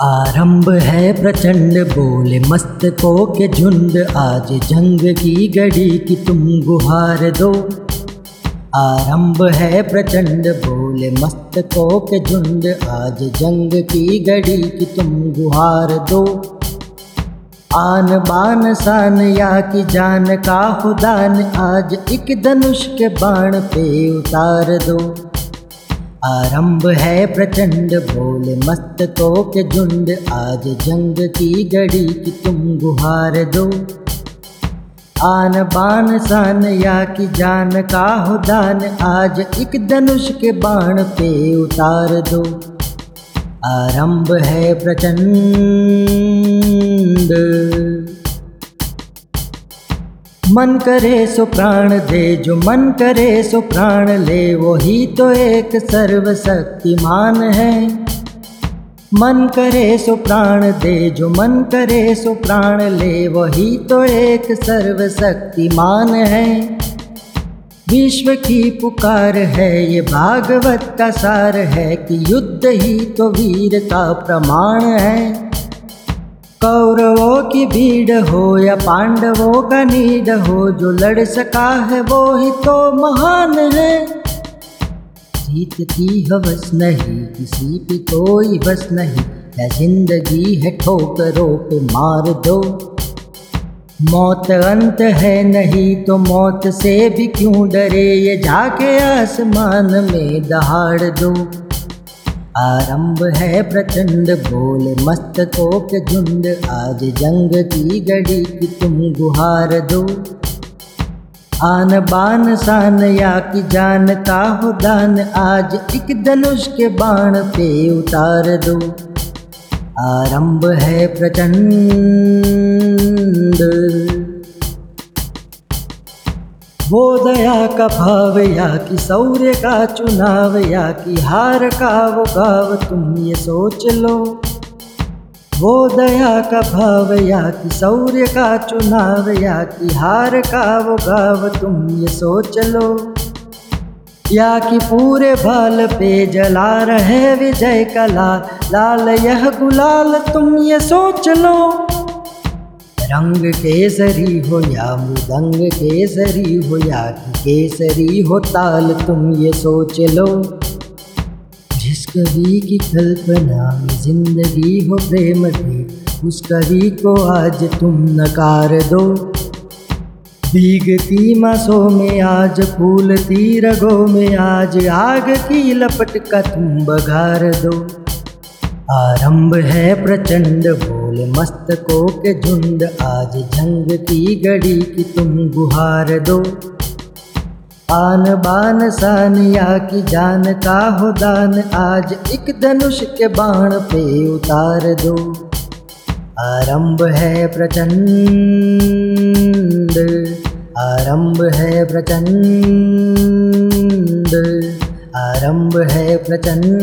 आरंभ है प्रचंड बोले मस्तकों के झुंड। आज जंग की घड़ी की तुम गुहार दो। आरंभ है प्रचंड बोले मस्तकों के झुंड। आज जंग की घड़ी की तुम गुहार दो। आन बान सान या की जान का खुदान। आज एक धनुष के बाण पे उतार दो। आरंभ है प्रचंड भोले मस्त मस्तकों के झुंड। आज जंग की घड़ी की तुम गुहार दो। आन बान सान या की जान का हो दान, आज एक धनुष के बाण पे उतार दो। आरंभ है प्रचंड। मन करे सो प्राण दे, जो मन करे सो प्राण ले, वही तो एक सर्वशक्तिमान है। मन करे सो प्राण दे, जो मन करे सो प्राण ले, वही तो एक सर्वशक्तिमान है। विश्व की पुकार है, ये भागवत का सार है कि युद्ध ही तो वीर का प्रमाण है। कौरवों की भीड़ हो या पांडवों का नीड हो, जो लड़ सका है वो ही तो महान है। जीत की हवस नहीं, किसी पे कोई बस नहीं, या ज़िंदगी है ठोकरों पे मार दो। मौत अंत है नहीं तो मौत से भी क्यों डरे, ये जाके आसमान में दहाड़ दो। आरंभ है प्रचंड, बोले मस्तकों के झुंड। आज जंग की गड़ी की तुम गुहार दो। आन बान शान या की जान का हो दान, आज एक धनुष के बाण पे उतार दो। आरंभ है प्रचंड वो दया का भाव या कि शौर्य का चुनाव या कि हार का वो गाव तुम ये सोच लो। वो दया का भाव या कि शौर्य का चुनाव या कि हार का वो गाव तुम ये सोच लो। या कि पूरे बाल पे जला रहे विजय कला, लाल यह गुलाल तुम ये सोच लो। रंग केसरी हो या मृदंग केसरी हो या कि केसरी हो ताल, तुम ये सोच लो। जिस कवि की कल्पना में ज़िंदगी हो प्रेम की, उस कवि को आज तुम नकार दो। भीगती मासों में आज फूलती रगों में आज, आग की लपट का तुम बघार दो। आरंभ है प्रचंड बोले मस्तकों के झुंड, आज जंग की घड़ी की तुम गुहार दो। आन बान शान या की जान का हो दान, आज एक धनुष के बाण पे उतार दो। आरंभ है प्रचंड, आरंभ है प्रचंड, आरंभ है प्रचंड।